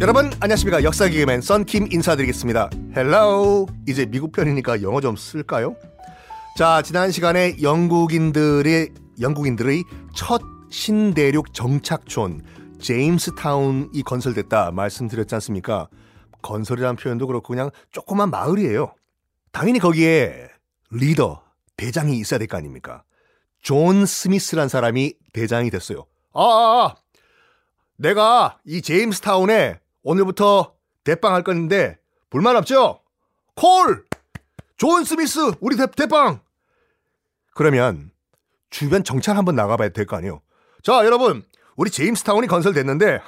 여러분 안녕하십니까 역사 기계맨 썬킴 인사드리겠습니다. Hello 이제 미국 편이니까 영어 좀 쓸까요? 자 지난 시간에 영국인들의 영국인들의 첫 신대륙 정착촌 제임스타운이 건설됐다 말씀드렸지 않습니까? 건설이라는 표현도 그렇고 그냥 조그만 마을이에요. 당연히 거기에 리더 대장이 있어야 될 거 아닙니까? 존 스미스란 사람이 대장이 됐어요. 아, 아, 아. 내가 이 제임스 타운에 오늘부터 대빵 할 건데 불만 없죠? 콜! 존 스미스 우리 대, 대빵! 그러면 주변 정찰 한번 나가봐야 될 거 아니에요. 자 여러분 우리 제임스 타운이 건설됐는데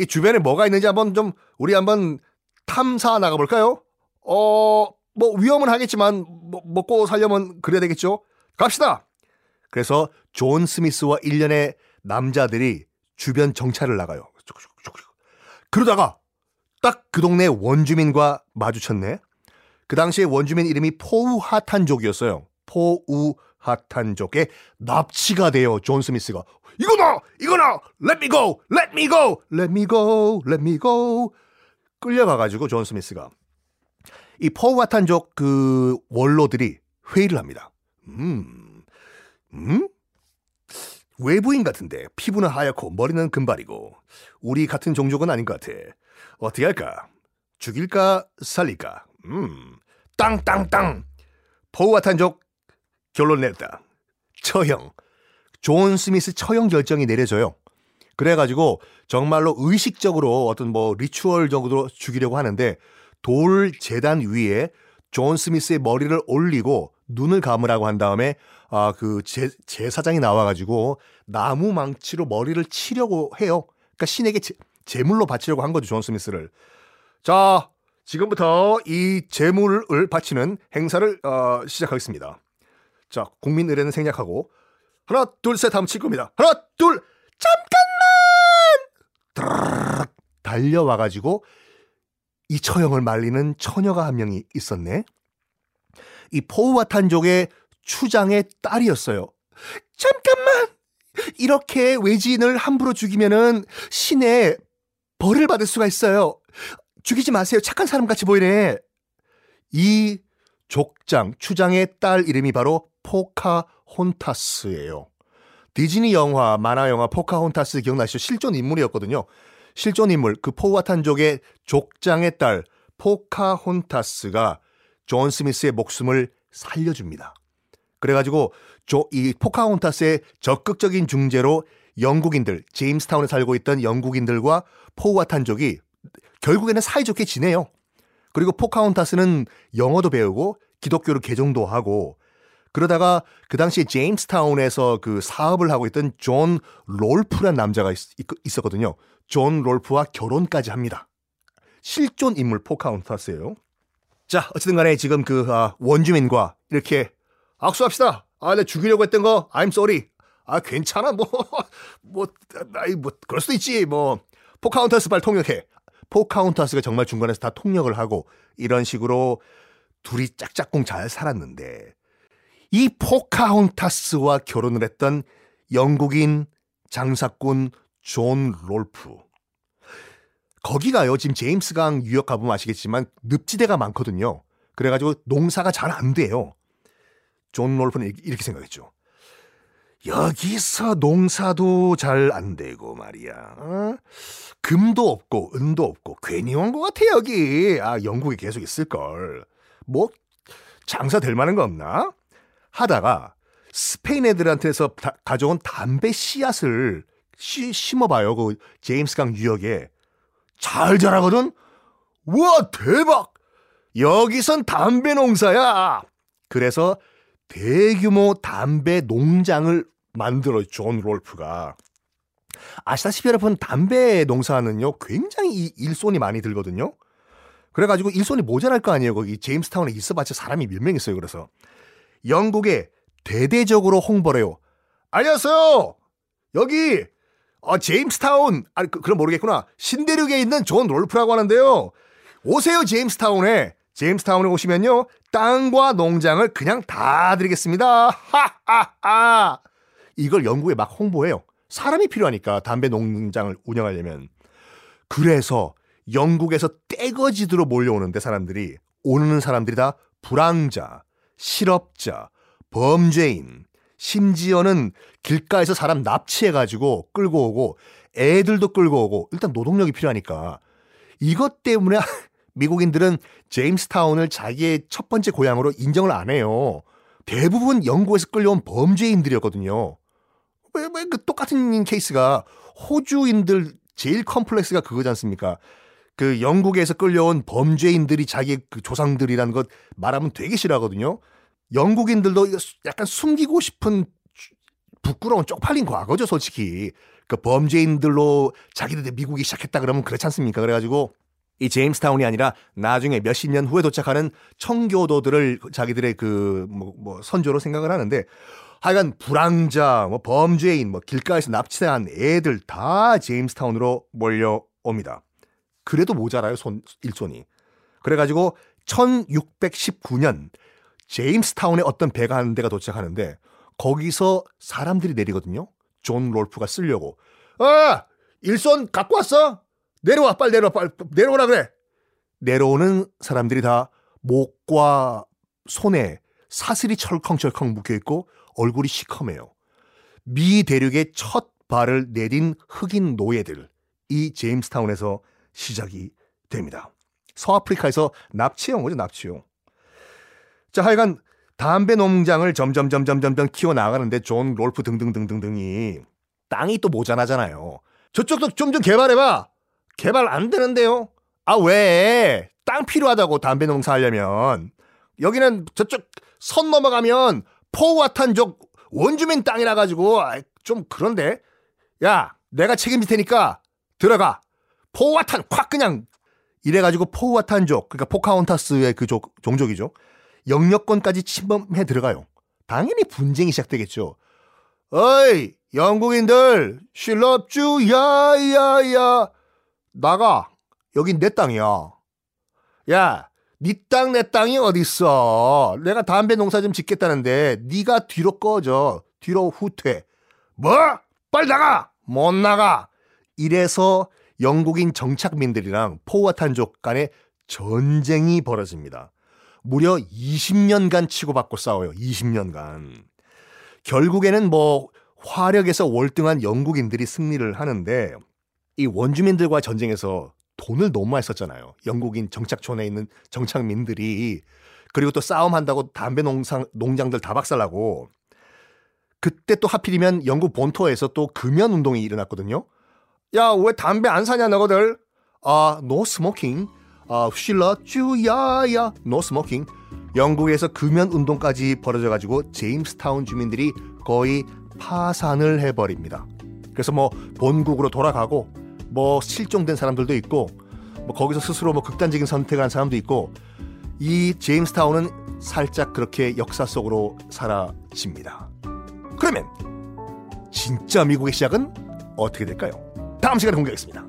이 주변에 뭐가 있는지 한번 좀 우리 한번 탐사 나가 볼까요? 어, 뭐 위험은 하겠지만 뭐, 먹고 살려면 그래야 되겠죠. 갑시다. 그래서 존 스미스와 일련의 남자들이 주변 정찰을 나가요. 그러다가 딱 그 동네 원주민과 마주쳤네. 그 당시에 원주민 이름이 포우하탄족이었어요. 포우하탄족에 납치가 돼요. 존 스미스가. 이거 놔! 이거 놔! Let me go! Let me go! Let me go! Let me go! 끌려가가지고 존 스미스가 이 포우하탄족 그 원로들이 회의를 합니다. 음, 음? 외부인 같은데 피부는 하얗고 머리는 금발이고 우리 같은 종족은 아닌 것 같아. 어떻게 할까? 죽일까 살릴까? 음, 땅땅땅. 포우아탄족 결론 냈다. 처형. 존 스미스 처형 결정이 내려져요. 그래가지고 정말로 의식적으로 어떤 뭐 ritual 정도로 죽이려고 하는데 돌 제단 위에 존 스미스의 머리를 올리고 눈을 감으라고 한 다음에 아그 제사장이 나와가지고 나무 망치로 머리를 치려고 해요. 그러니까 신에게 제, 제물로 바치려고 한 거죠 존 스미스를. 자 지금부터 이 제물을 바치는 행사를 어, 시작하겠습니다. 자 국민 의례는 생략하고 하나 둘 셋 하면 칠 겁니다. 하나 둘 잠깐만 달려와가지고 이 처형을 말리는 처녀가 한 명이 있었네. 이 포우와탄족의 추장의 딸이었어요. 잠깐만! 이렇게 외지인을 함부로 죽이면은 신의 벌을 받을 수가 있어요. 죽이지 마세요. 착한 사람 같이 보이네. 이 족장, 추장의 딸 이름이 바로 포카혼타스예요. 디즈니 영화, 만화 영화 포카혼타스 기억나시죠? 실존 인물이었거든요. 실존 인물, 그 포와탄족의 족장의 딸 포카혼타스가 존 스미스의 목숨을 살려줍니다. 그래가지고 이 포카혼타스의 적극적인 중재로 영국인들, 제임스타운에 살고 있던 영국인들과 포와탄족이 결국에는 사이좋게 지내요. 그리고 포카혼타스는 영어도 배우고 기독교를 개종도 하고 그러다가 그 당시에 제임스타운에서 그 사업을 하고 있던 존 롤프란 남자가 있, 있었거든요. 존 롤프와 결혼까지 합니다. 실존 인물 포카혼타스예요. 자, 어쨌든 간에 지금 그 아, 원주민과 이렇게 악수합시다. 아, 내가 죽이려고 했던 거 I'm sorry. 아, 괜찮아. 뭐, 뭐, 나이, 뭐, 그럴 수도 있지. 뭐, 포카혼타스 발 통역해. 포카혼타스가 정말 중간에서 다 통역을 하고 이런 식으로 둘이 짝짝꿍 잘 살았는데 이 포카혼타스와 결혼을 했던 영국인 장사꾼 존 롤프. 거기가요. 지금 제임스 강 유역 가보면 아시겠지만 늪지대가 많거든요. 그래가지고 농사가 잘 안 돼요. 존 롤프는 이렇게 생각했죠. 여기서 농사도 잘 안 되고 말이야. 어? 금도 없고 은도 없고 괜히 온 것 같아 여기. 아 영국에 계속 있을 걸. 뭐 장사 될 만한 거 없나? 하다가 스페인 애들한테서 다, 가져온 담배 씨앗을 시, 심어봐요. 그 제임스 강 유역에 잘 자라거든. 와 대박! 여기선 담배 농사야. 그래서 대규모 담배 농장을 만들어 존 롤프가 아시다시피 여러분 담배 농사는요 굉장히 일손이 많이 들거든요. 그래가지고 일손이 모자랄 거 아니에요. 거기 제임스타운에 있어봤자 사람이 몇 명 있어요. 그래서 영국에 대대적으로 홍보를 해요. 안녕하세요. 여기 어, 제임스타운 아 그, 그럼 모르겠구나. 신대륙에 있는 존 롤프라고 하는데요. 오세요 제임스타운에. 제임스타운에 오시면요. 땅과 농장을 그냥 다 드리겠습니다. 하하하. 이걸 영국에 막 홍보해요. 사람이 필요하니까 담배 농장을 운영하려면. 그래서 영국에서 떼거지들로 몰려오는데 사람들이 오는 사람들이 다 불황자, 실업자, 범죄인, 심지어는 길가에서 사람 납치해가지고 끌고 오고 애들도 끌고 오고 일단 노동력이 필요하니까 이것 때문에 미국인들은 제임스타운을 자기의 첫 번째 고향으로 인정을 안 해요. 대부분 영국에서 끌려온 범죄인들이었거든요. 왜, 왜 그 똑같은 케이스가 호주인들 제일 컴플렉스가 그거지 않습니까? 그 영국에서 끌려온 범죄인들이 자기 그 조상들이라는 것 말하면 되게 싫어하거든요. 영국인들도 약간 숨기고 싶은 부끄러운 쪽팔린 과거죠, 솔직히. 그 범죄인들로 자기들 미국이 시작했다 그러면 그렇지 않습니까? 그래가지고 이 제임스타운이 아니라 나중에 몇십 년 후에 도착하는 청교도들을 자기들의 그뭐 뭐 선조로 생각을 하는데 하여간 부랑자, 뭐 범죄인, 뭐 길가에서 납치한 애들 다 제임스타운으로 몰려옵니다. 그래도 모자라요, 손, 일손이. 그래가지고 1619년 제임스타운에 어떤 배가 한 대가 도착하는데 거기서 사람들이 내리거든요. 존 롤프가 쓰려고. 아! 일손 갖고 왔어? 내려와, 빨리 내려와, 빨리 내려오라 그래. 내려오는 사람들이 다 목과 손에 사슬이 철컹철컹 묶여 있고 얼굴이 시커매요. 미 대륙의 첫 발을 내딘 흑인 노예들. 이 제임스타운에서 시작이 됩니다. 서아프리카에서 납치해온 거죠, 납치용. 자, 하여간 담배 농장을 점점 점점 점점 키워 나가는데 존 롤프 등등등등등이 땅이 또 모자라잖아요. 저쪽도 좀 좀 개발해봐. 개발 안 되는데요. 아 왜? 땅 필요하다고 담배 농사 하려면. 여기는 저쪽 선 넘어가면 포와탄족 원주민 땅이라 가지고 좀 그런데. 야 내가 책임질 테니까 들어가. 포와탄 콱 그냥. 이래 가지고 포와탄족 그러니까 포카혼타스의 그 족, 종족이죠. 영역권까지 침범해 들어가요. 당연히 분쟁이 시작되겠죠. 어이 영국인들 실럽주 야야야 나가 여긴 내 땅이야 야 니땅내 땅이 어딨어? 내가 담배 농사 좀 짓겠다는데 네가 뒤로 꺼져. 뒤로 후퇴. 뭐? 빨리 나가! 못 나가! 이래서 영국인 정착민들이랑 포와탄족 간에 전쟁이 벌어집니다. 무려 20년간 치고받고 싸워요. 20년간. 결국에는 뭐 화력에서 월등한 영국인들이 승리를 하는데 이 원주민들과 전쟁에서 돈을 너무 많이 썼잖아요. 영국인 정착촌에 있는 정착민들이 그리고 또 싸움한다고 담배 농상, 농장들 다 박살나고 그때 또 하필이면 영국 본토에서 또 금연 운동이 일어났거든요. 야 왜 담배 안 사냐 너희들? 아 no smoking. 아 쉴러 쭈야야 no smoking. 영국에서 금연 운동까지 벌어져 가지고 제임스타운 주민들이 거의 파산을 해버립니다. 그래서 뭐 본국으로 돌아가고 뭐 실종된 사람들도 있고 뭐 거기서 스스로 뭐 극단적인 선택을 한 사람도 있고 이 제임스 타운은 살짝 그렇게 역사 속으로 사라집니다. 그러면 진짜 미국의 시작은 어떻게 될까요? 다음 시간에 공개하겠습니다.